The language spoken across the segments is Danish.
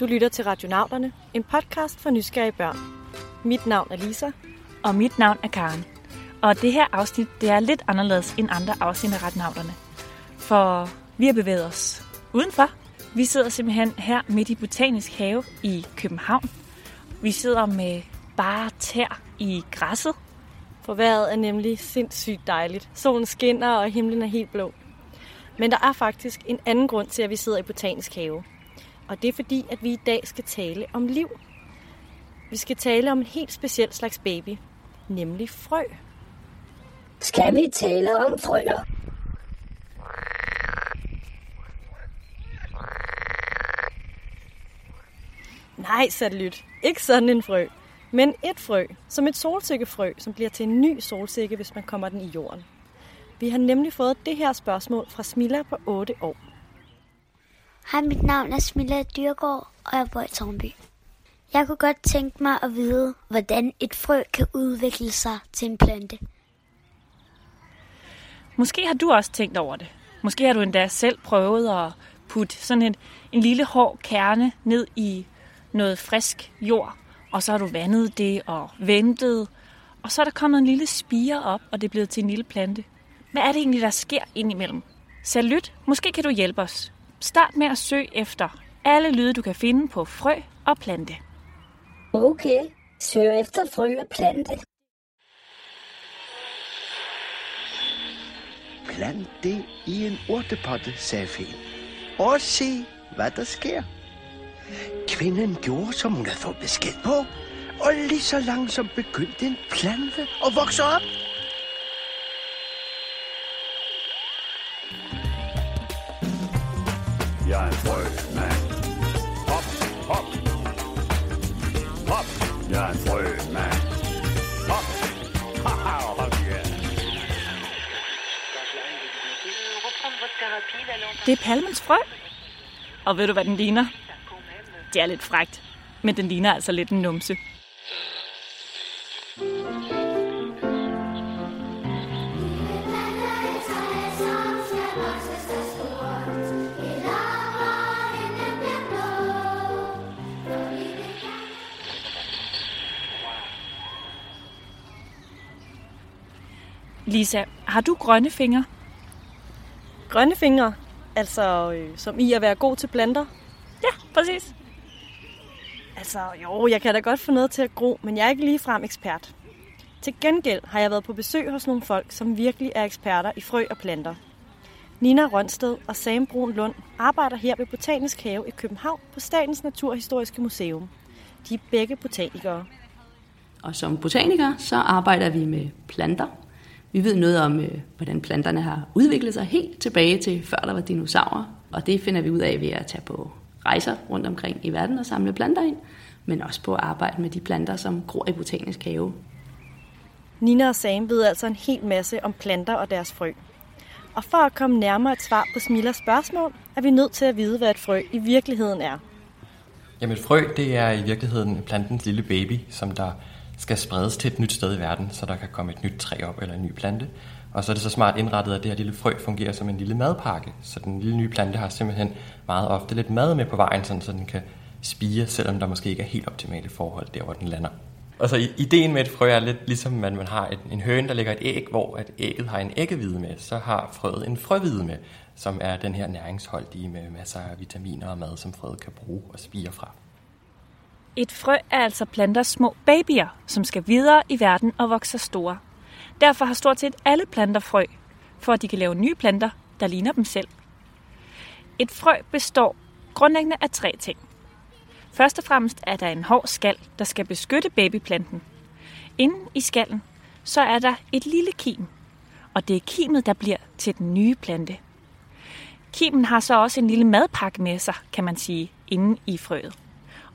Du lytter til Radionauterne, en podcast for nysgerrige børn. Mit navn er Lisa. Og mit navn er Karen. Og det her afsnit, det er lidt anderledes end andre afsnit af Radionauterne. For vi har bevæget os udenfor. Vi sidder simpelthen her midt i Botanisk Have i København. Vi sidder med bare tær i græsset. For vejret er nemlig sindssygt dejligt. Solen skinner, og himlen er helt blå. Men der er faktisk en anden grund til, at vi sidder i Botanisk Have. Og det er fordi, at vi i dag skal tale om liv. Vi skal tale om en helt speciel slags baby, nemlig frø. Skal vi tale om frøer? Nej, satellit. Ikke sådan en frø. Men et frø, som et solsikkefrø, som bliver til en ny solsikke, hvis man kommer den i jorden. Vi har nemlig fået det her spørgsmål fra Smilla på 8 år. Hej, mit navn er Smilla Dyrgaard, og jeg bor i Tornby. Jeg kunne godt tænke mig at vide, hvordan et frø kan udvikle sig til en plante. Måske har du også tænkt over det. Måske har du endda selv prøvet at putte sådan en, en lille hård kerne ned i noget frisk jord, og så har du vandet det og ventet, og så er der kommet en lille spire op, og det er blevet til en lille plante. Hvad er det egentlig, der sker indimellem? Salut, måske kan du hjælpe os. Start med at søge efter alle lyde, du kan finde på frø og plante. Okay, søg efter frø og plante. Plant det i en urtepotte, sagde feen. Og se, hvad der sker. Kvinden gjorde, som hun havde fået besked på, og lige så langsomt begyndte en plante at vokse op. Jeg er en frømand. Hop, hop. Hop. Jeg er en frømand. Hop. Haha, hop, ja. Det er palmens frø. Og ved du, hvad den ligner? Det er lidt frægt, men den ligner altså lidt en numse. Lisa, har du grønne fingre? Grønne fingre, altså øh, som i at være god til planter. Ja, præcis. Altså jo, jeg kan da godt få noget til at gro, men jeg er ikke ligefrem ekspert. Til gengæld har jeg været på besøg hos nogle folk, som virkelig er eksperter i frø og planter. Nina Rønsted og Sam Brun Lund arbejder her ved Botanisk Have i København på Statens Naturhistoriske Museum. De er begge botanikere. Og som botanikere, så arbejder vi med planter. Vi ved noget om, øh, hvordan planterne har udviklet sig helt tilbage til før der var dinosaurer. Og det finder vi ud af ved at tage på rejser rundt omkring i verden og samle planter ind, men også på at arbejde med de planter, som gror i botanisk have. Nina og Sam ved altså en hel masse om planter og deres frø. Og for at komme nærmere et svar på Smillas spørgsmål, er vi nødt til at vide, hvad et frø i virkeligheden er. Jamen et frø, det er i virkeligheden plantens lille baby, som der skal spredes til et nyt sted i verden, så der kan komme et nyt træ op eller en ny plante. Og så er det så smart indrettet, at det her lille frø fungerer som en lille madpakke. Så den lille nye plante har simpelthen meget ofte lidt mad med på vejen, sådan, så den kan spire, selvom der måske ikke er helt optimale forhold der, hvor den lander. Og så ideen med et frø er lidt ligesom, at man har et, en høne, der lægger et æg, hvor at ægget har en æggehvide med. Så har frøet en frøhvide med, som er den her næringsholdige med masser af vitaminer og mad, som frøet kan bruge og spire fra. Et frø er altså planters små babyer, som skal videre i verden og vokse sig store. Derfor har stort set alle planter frø, for at de kan lave nye planter, der ligner dem selv. Et frø består grundlæggende af tre ting. Først og fremmest er der en hård skal, der skal beskytte babyplanten. Inden i skallen, så er der et lille kim, og det er kimet, der bliver til den nye plante. Kimen har så også en lille madpakke med sig, kan man sige, inde i frøet.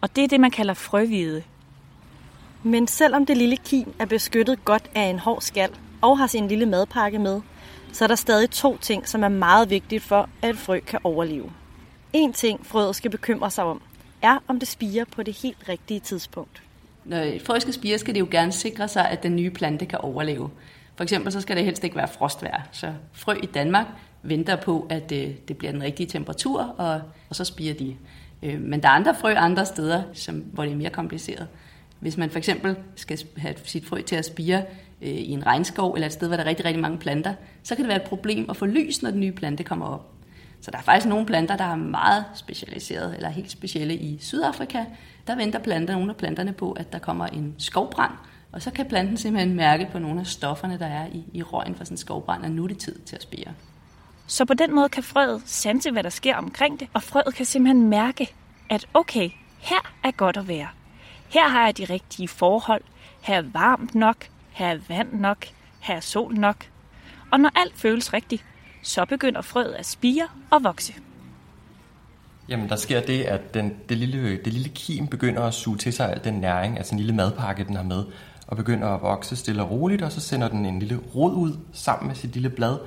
Og det er det, man kalder frøhvide. Men selvom det lille kim er beskyttet godt af en hård skal og har sin lille madpakke med, så er der stadig to ting, som er meget vigtigt for, at et frø kan overleve. En ting, frøet skal bekymre sig om, er, om det spiger på det helt rigtige tidspunkt. Når et frø skal spire, skal det jo gerne sikre sig, at den nye plante kan overleve. For eksempel så skal det helst ikke være frostvejr. Så frø i Danmark venter på, at det, det bliver den rigtige temperatur, og, og så spiger de. Øh, men der er andre frø andre steder, som, hvor det er mere kompliceret. Hvis man for eksempel skal have sit frø til at spire øh, i en regnskov eller et sted, hvor der er rigtig, rigtig mange planter, så kan det være et problem at få lys, når den nye plante kommer op. Så der er faktisk nogle planter, der er meget specialiseret eller helt specielle i Sydafrika. Der venter planter, nogle af planterne på, at der kommer en skovbrand, og så kan planten simpelthen mærke på nogle af stofferne, der er i, i røgen fra sådan en skovbrand, og nu er det tid til at spire. Så på den måde kan frøet sanse, hvad der sker omkring det, og frøet kan simpelthen mærke, at okay, her er godt at være. Her har jeg de rigtige forhold. Her er varmt nok. Her er vand nok. Her er sol nok. Og når alt føles rigtigt, så begynder frøet at spire og vokse. Jamen, der sker det, at den, det, lille, det lille kim begynder at suge til sig al den næring, altså en lille madpakke, den har med, og begynder at vokse stille og roligt, og så sender den en lille rod ud sammen med sit lille blad.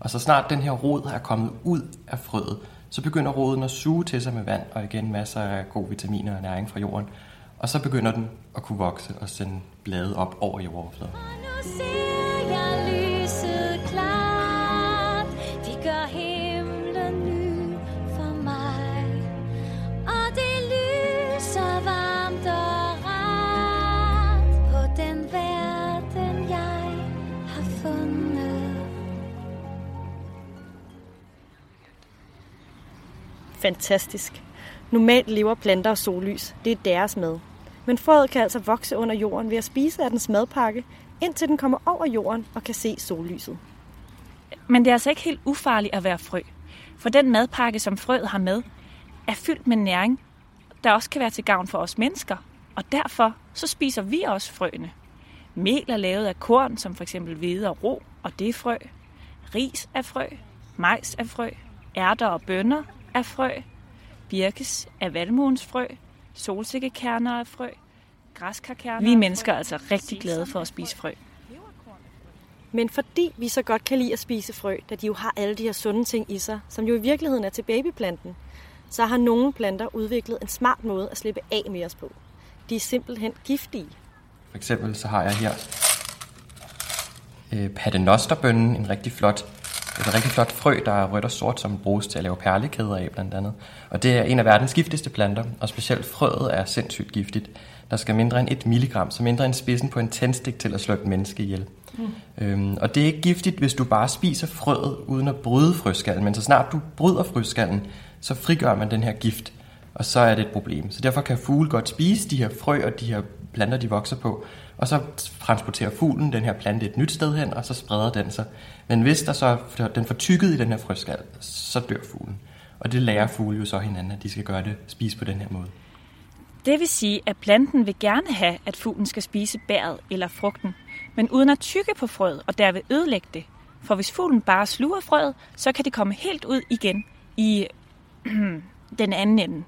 Og så snart den her rod er kommet ud af frøet, så begynder roden at suge til sig med vand, og igen masser af gode vitaminer og næring fra jorden. Og så begynder den at kunne vokse og sende blade op over jordoverfladen. Fantastisk. Normalt lever planter og sollys. Det er deres mad. Men frøet kan altså vokse under jorden ved at spise af dens madpakke, indtil den kommer over jorden og kan se sollyset. Men det er altså ikke helt ufarligt at være frø. For den madpakke, som frøet har med, er fyldt med næring, der også kan være til gavn for os mennesker. Og derfor så spiser vi også frøene. Mel er lavet af korn, som for eksempel hvede og ro, og det er frø. Ris er frø. Majs er frø. Ærter og bønner er frø. Birkes er valmuens frø. Solsikkekerner er frø. Græskarkerner Vi mennesker er altså rigtig glade for at spise frø. Men fordi vi så godt kan lide at spise frø, da de jo har alle de her sunde ting i sig, som jo i virkeligheden er til babyplanten, så har nogle planter udviklet en smart måde at slippe af med os på. De er simpelthen giftige. For eksempel så har jeg her øh, paternosterbønnen, en rigtig flot, et rigtig flot frø, der er rødt og sort, som bruges til at lave perlekæder af blandt andet. Og det er en af verdens giftigste planter, og specielt frøet er sindssygt giftigt. Der skal mindre end 1 milligram, så mindre end spidsen på en tændstik til at slå et menneske ihjel. Mm. Øhm, og det er ikke giftigt, hvis du bare spiser frøet uden at bryde frøskallen, men så snart du bryder frøskallen, så frigør man den her gift, og så er det et problem. Så derfor kan fugle godt spise de her frø og de her planter, de vokser på, og så transporterer fuglen den her plante et nyt sted hen, og så spreder den sig. Men hvis der så den får tykket i den her frøskal, så dør fuglen. Og det lærer fugle jo så hinanden, at de skal gøre det, spise på den her måde. Det vil sige, at planten vil gerne have, at fuglen skal spise bæret eller frugten, men uden at tykke på frøet og derved ødelægge det. For hvis fuglen bare sluger frøet, så kan det komme helt ud igen i den anden ende.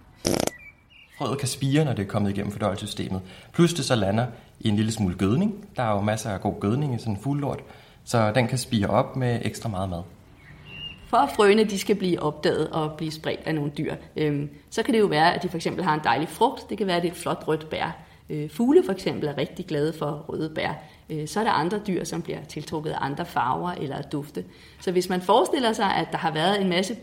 Frøet kan spire, når det er kommet igennem fordøjelsessystemet. Plus det så lander i en lille smule gødning. Der er jo masser af god gødning i sådan en fuglort, så den kan spire op med ekstra meget mad. For at frøene de skal blive opdaget og blive spredt af nogle dyr, øh, så kan det jo være, at de for eksempel har en dejlig frugt. Det kan være, at det er et flot rødt bær. Øh, fugle for eksempel er rigtig glade for røde bær. Øh, så er der andre dyr, som bliver tiltrukket af andre farver eller dufte. Så hvis man forestiller sig, at der har været en masse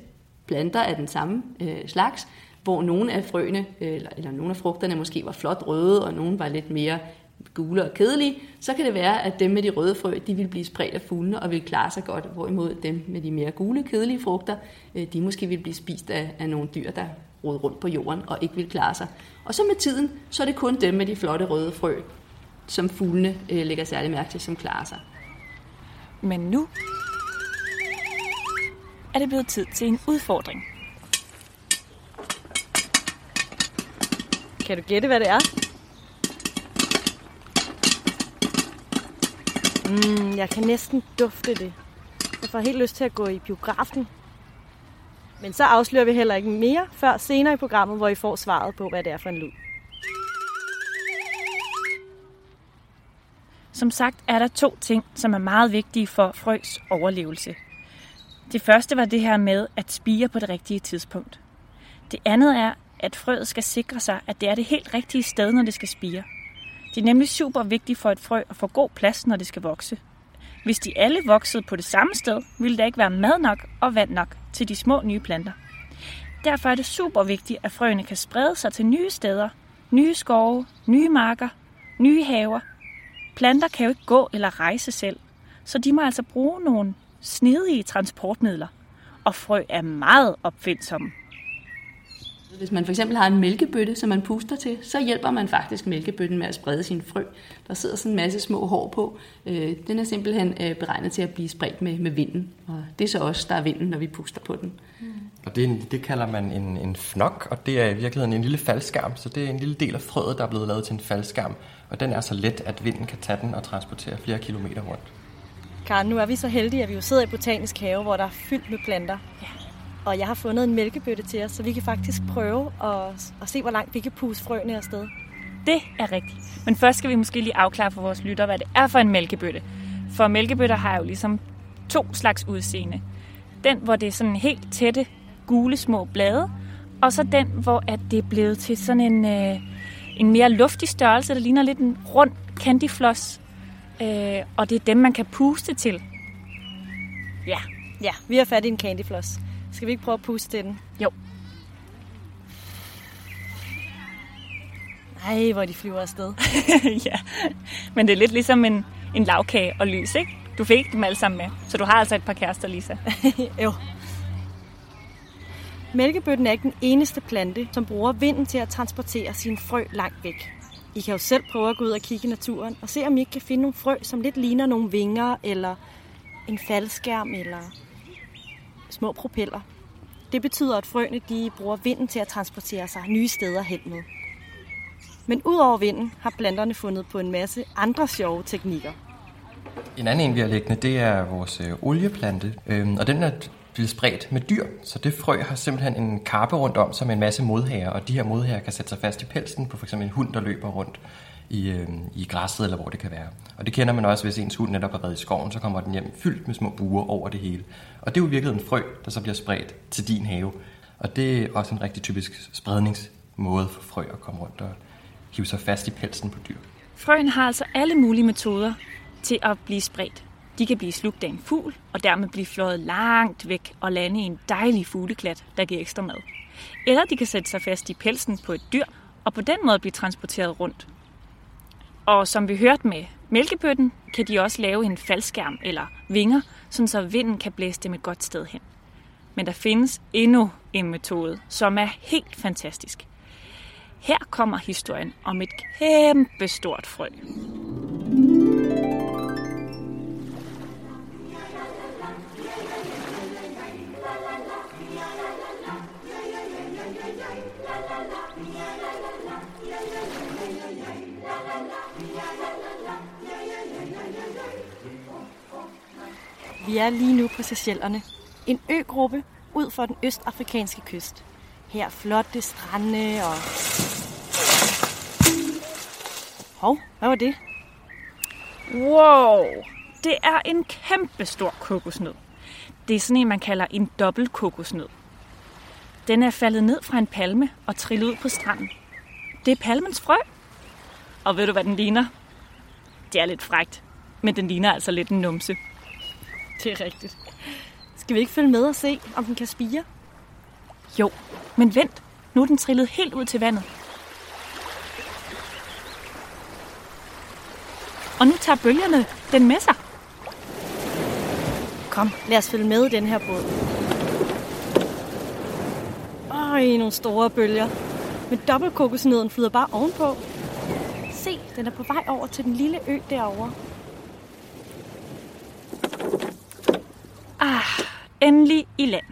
planter af den samme øh, slags, hvor nogle af frøene, eller, eller nogle af frugterne måske var flot røde, og nogle var lidt mere gule og kedelige, så kan det være, at dem med de røde frø, de vil blive spredt af fuglene og vil klare sig godt, hvorimod dem med de mere gule, kedelige frugter, øh, de måske vil blive spist af, af nogle dyr, der roder rundt på jorden og ikke vil klare sig. Og så med tiden, så er det kun dem med de flotte røde frø, som fuglene øh, lægger særlig mærke til, som klarer sig. Men nu er det blevet tid til en udfordring. Kan du gætte, hvad det er? Mm, jeg kan næsten dufte det. Jeg får helt lyst til at gå i biografen. Men så afslører vi heller ikke mere før senere i programmet, hvor I får svaret på, hvad det er for en lyd. Som sagt er der to ting, som er meget vigtige for frøs overlevelse. Det første var det her med at spire på det rigtige tidspunkt. Det andet er, at frøet skal sikre sig, at det er det helt rigtige sted, når det skal spire. Det er nemlig super vigtigt for et frø at få god plads, når det skal vokse. Hvis de alle voksede på det samme sted, ville der ikke være mad nok og vand nok til de små nye planter. Derfor er det super vigtigt, at frøene kan sprede sig til nye steder, nye skove, nye marker, nye haver. Planter kan jo ikke gå eller rejse selv, så de må altså bruge nogle snedige transportmidler. Og frø er meget opfindsomme. Hvis man for eksempel har en mælkebøtte, som man puster til, så hjælper man faktisk mælkebøtten med at sprede sin frø. Der sidder sådan en masse små hår på. Øh, Den er simpelthen øh, beregnet til at blive spredt med, med vinden. Og det er så også der er vinden, når vi puster på den. Og det, en- det kalder man en, en fnok, og det er i virkeligheden en lille faldskærm. Så det er en lille del af frøet, der er blevet lavet til en faldskærm. Og den er så let, at vinden kan tage den og transportere flere kilometer rundt. Karen, nu er vi så heldige, at vi jo sidder i Botanisk Have, hvor der er fyldt med planter. Ja. Og jeg har fundet en mælkebøtte til os, så vi kan faktisk prøve at, at se, hvor langt vi kan puste frøene afsted. Det er rigtigt. Men først skal vi måske lige afklare for vores lytter, hvad det er for en mælkebøtte. For mælkebøtter har jo ligesom to slags udseende. Den, hvor det er sådan helt tætte, gule små blade, og så den, hvor at det er blevet til sådan en, øh, en mere luftig størrelse, der ligner lidt en rund candyfloss. Øh, og det er dem, man kan puste til. Ja, Ja, vi har fat i en candyfloss. Skal vi ikke prøve at puste den? Jo. Ej, hvor de flyver afsted. ja. Men det er lidt ligesom en, en lavkage og lys, ikke? Du fik ikke dem alle sammen med, så du har altså et par kærester, Lisa. jo. Mælkebøtten er ikke den eneste plante, som bruger vinden til at transportere sine frø langt væk. I kan jo selv prøve at gå ud og kigge i naturen og se, om I ikke kan finde nogle frø, som lidt ligner nogle vinger, eller en faldskærm, eller små propeller. Det betyder, at frøene de bruger vinden til at transportere sig nye steder hen med. Men udover vinden har planterne fundet på en masse andre sjove teknikker. En anden en, vi har liggende, det er vores øh, olieplante, øhm, og den er blevet spredt med dyr, så det frø har simpelthen en karpe rundt om som en masse modhager, og de her modhager kan sætte sig fast i pelsen på f.eks. en hund, der løber rundt i, øh, i græsset, eller hvor det kan være. Og det kender man også, hvis ens hund netop har været i skoven, så kommer den hjem fyldt med små buer over det hele. Og det er jo virkelig en frø, der så bliver spredt til din have. Og det er også en rigtig typisk spredningsmåde for frø at komme rundt og hive sig fast i pelsen på dyr. Frøen har altså alle mulige metoder til at blive spredt. De kan blive slugt af en fugl, og dermed blive fløjet langt væk og lande i en dejlig fugleklat, der giver ekstra mad. Eller de kan sætte sig fast i pelsen på et dyr, og på den måde blive transporteret rundt. Og som vi hørte med mælkebøtten, kan de også lave en faldskærm eller vinger, sådan så vinden kan blæse dem et godt sted hen. Men der findes endnu en metode, som er helt fantastisk. Her kommer historien om et kæmpe stort frø. Vi er lige nu på Seychellerne. En øgruppe ud for den østafrikanske kyst. Her flotte strande og... Hov, hvad var det? Wow! Det er en kæmpe stor kokosnød. Det er sådan en, man kalder en dobbelt kokosnød. Den er faldet ned fra en palme og trillet ud på stranden. Det er palmens frø. Og ved du, hvad den ligner? Det er lidt frægt, men den ligner altså lidt en numse. Det er rigtigt. Skal vi ikke følge med og se, om den kan spire? Jo, men vent. Nu er den trillet helt ud til vandet. Og nu tager bølgerne den med sig. Kom, lad os følge med i den her båd. Øj, nogle store bølger. Men dobbeltkokosnøden flyder bare ovenpå. Se, den er på vej over til den lille ø derovre. Endelig i land.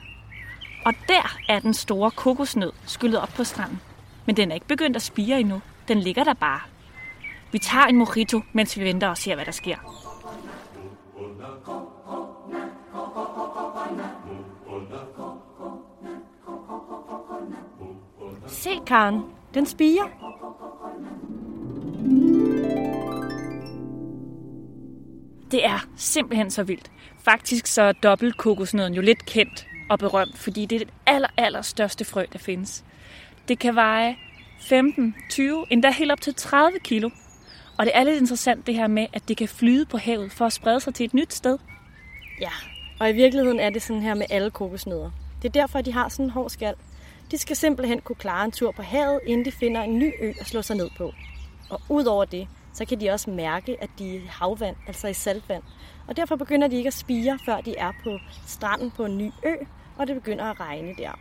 Og der er den store kokosnød skyllet op på stranden. Men den er ikke begyndt at spire endnu. Den ligger der bare. Vi tager en mojito, mens vi venter og ser, hvad der sker. Se, Karen. Den spiger. Simpelthen så vildt. Faktisk så er dobbeltkokosnøden jo lidt kendt og berømt, fordi det er det aller, aller største frø, der findes. Det kan veje 15, 20, endda helt op til 30 kilo. Og det er lidt interessant det her med, at det kan flyde på havet for at sprede sig til et nyt sted. Ja, og i virkeligheden er det sådan her med alle kokosnødder. Det er derfor, at de har sådan en hård skal. De skal simpelthen kunne klare en tur på havet, inden de finder en ny ø at slå sig ned på. Og udover det, så kan de også mærke, at de er i havvand, altså i saltvand. Og derfor begynder de ikke at spire, før de er på stranden på en ny ø, og det begynder at regne der.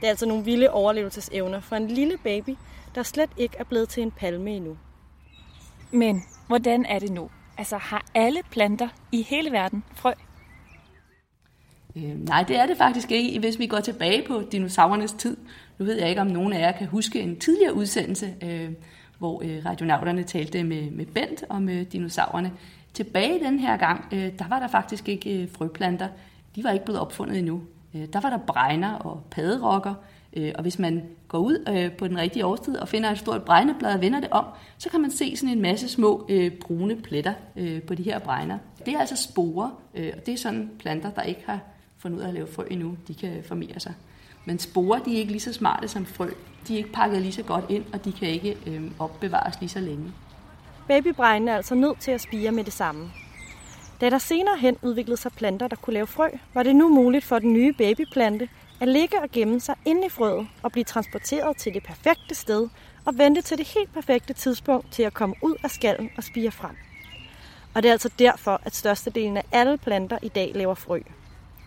Det er altså nogle vilde overlevelsesevner for en lille baby, der slet ikke er blevet til en palme endnu. Men hvordan er det nu? Altså har alle planter i hele verden frø? Øh, nej, det er det faktisk ikke, hvis vi går tilbage på dinosaurernes tid. Nu ved jeg ikke, om nogen af jer kan huske en tidligere udsendelse, øh, hvor øh, radionauterne talte med, med Bent om øh, dinosaurerne. Tilbage den her gang, øh, der var der faktisk ikke øh, frøplanter. De var ikke blevet opfundet endnu. Øh, der var der bregner og padderokker, øh, og hvis man går ud øh, på den rigtige årstid og finder et stort bregneblad og vender det om, så kan man se sådan en masse små øh, brune pletter øh, på de her bregner. Det er altså sporer, øh, og det er sådan planter, der ikke har fundet ud af at lave frø endnu, de kan formere sig. Men sporer, de er ikke lige så smarte som frø. De er ikke pakket lige så godt ind, og de kan ikke øh, opbevares lige så længe. Babybregnene er altså nødt til at spire med det samme. Da der senere hen udviklede sig planter, der kunne lave frø, var det nu muligt for den nye babyplante at ligge og gemme sig inde i frøet og blive transporteret til det perfekte sted og vente til det helt perfekte tidspunkt til at komme ud af skallen og spire frem. Og det er altså derfor, at størstedelen af alle planter i dag laver frø.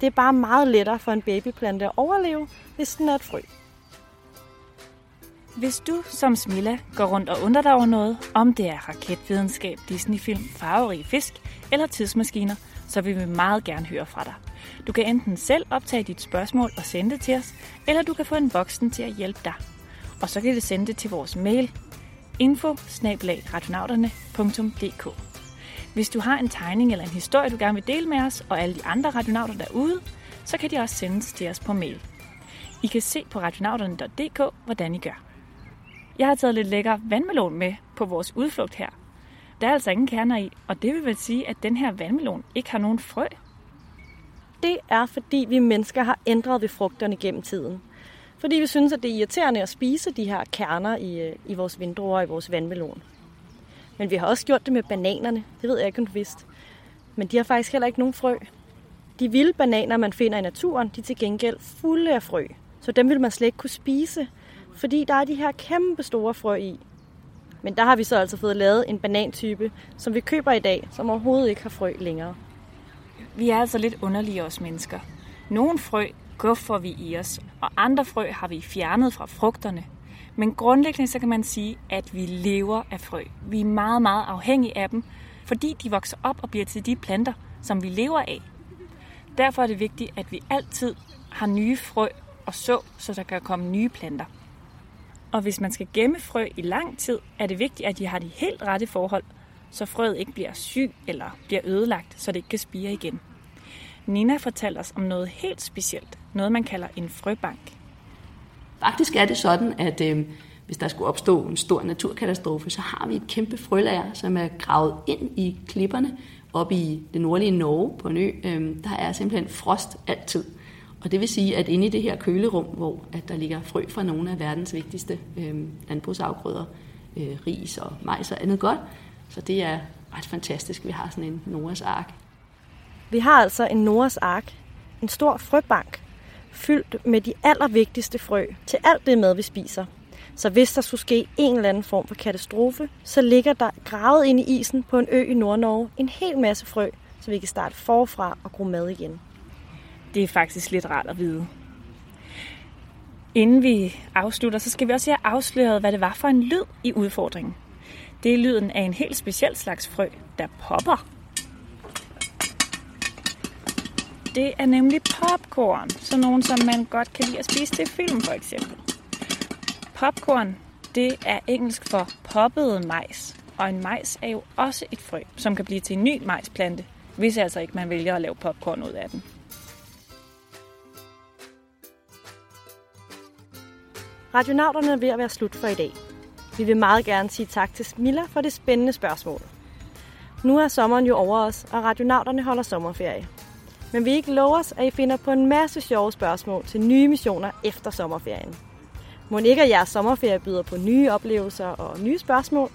Det er bare meget lettere for en babyplante at overleve, hvis den er et frø. Hvis du som Smilla går rundt og undrer dig over noget, om det er raketvidenskab, Disney-film, farverige fisk eller tidsmaskiner, så vil vi meget gerne høre fra dig. Du kan enten selv optage dit spørgsmål og sende det til os, eller du kan få en voksen til at hjælpe dig. Og så kan du sende det til vores mail info Hvis du har en tegning eller en historie, du gerne vil dele med os, og alle de andre radionauter derude, så kan de også sendes til os på mail. I kan se på radionauterne.dk, hvordan I gør. Jeg har taget lidt lækker vandmelon med på vores udflugt her. Der er altså ingen kerner i, og det vil vel sige, at den her vandmelon ikke har nogen frø. Det er, fordi vi mennesker har ændret ved frugterne gennem tiden. Fordi vi synes, at det er irriterende at spise de her kerner i, øh, i vores vindruer og i vores vandmelon. Men vi har også gjort det med bananerne. Det ved jeg ikke, om du vidste. Men de har faktisk heller ikke nogen frø. De vilde bananer, man finder i naturen, de er til gengæld fulde af frø. Så dem vil man slet ikke kunne spise, fordi der er de her kæmpe store frø i. Men der har vi så altså fået lavet en banantype, som vi køber i dag, som overhovedet ikke har frø længere. Vi er altså lidt underlige os mennesker. Nogle frø guffer vi i os, og andre frø har vi fjernet fra frugterne. Men grundlæggende så kan man sige, at vi lever af frø. Vi er meget, meget afhængige af dem, fordi de vokser op og bliver til de planter, som vi lever af. Derfor er det vigtigt, at vi altid har nye frø og så, så der kan komme nye planter. Og hvis man skal gemme frø i lang tid, er det vigtigt, at de har de helt rette forhold, så frøet ikke bliver syg eller bliver ødelagt, så det ikke kan spire igen. Nina fortalte os om noget helt specielt, noget man kalder en frøbank. Faktisk er det sådan, at øh, hvis der skulle opstå en stor naturkatastrofe, så har vi et kæmpe frølager, som er gravet ind i klipperne op i det nordlige Norge på en ø. Øh, der er simpelthen frost altid. Og det vil sige, at inde i det her kølerum, hvor at der ligger frø fra nogle af verdens vigtigste øh, landbrugsafgrøder, øh, ris og majs og andet godt, så det er ret fantastisk, vi har sådan en Noras ark. Vi har altså en Noras ark, en stor frøbank, fyldt med de allervigtigste frø til alt det mad, vi spiser. Så hvis der skulle ske en eller anden form for katastrofe, så ligger der gravet ind i isen på en ø i Nordnorge en hel masse frø, så vi kan starte forfra og gro mad igen. Det er faktisk lidt rart at vide. Inden vi afslutter, så skal vi også have afsløret, hvad det var for en lyd i udfordringen. Det er lyden af en helt speciel slags frø, der popper. Det er nemlig popcorn, så nogen som man godt kan lide at spise til film for eksempel. Popcorn, det er engelsk for poppet majs, og en majs er jo også et frø, som kan blive til en ny majsplante, hvis altså ikke man vælger at lave popcorn ud af den. Radionauterne er ved at være slut for i dag. Vi vil meget gerne sige tak til Smilla for det spændende spørgsmål. Nu er sommeren jo over os, og radionauterne holder sommerferie. Men vi ikke lover os, at I finder på en masse sjove spørgsmål til nye missioner efter sommerferien. Må ikke, at jeres sommerferie byder på nye oplevelser og nye spørgsmål?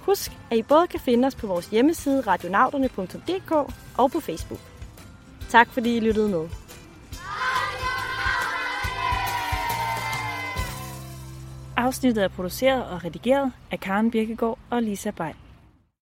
Husk, at I både kan finde os på vores hjemmeside radionauterne.dk og på Facebook. Tak fordi I lyttede med. Afsnittet er produceret og redigeret af Karen Birkegaard og Lisa Bay.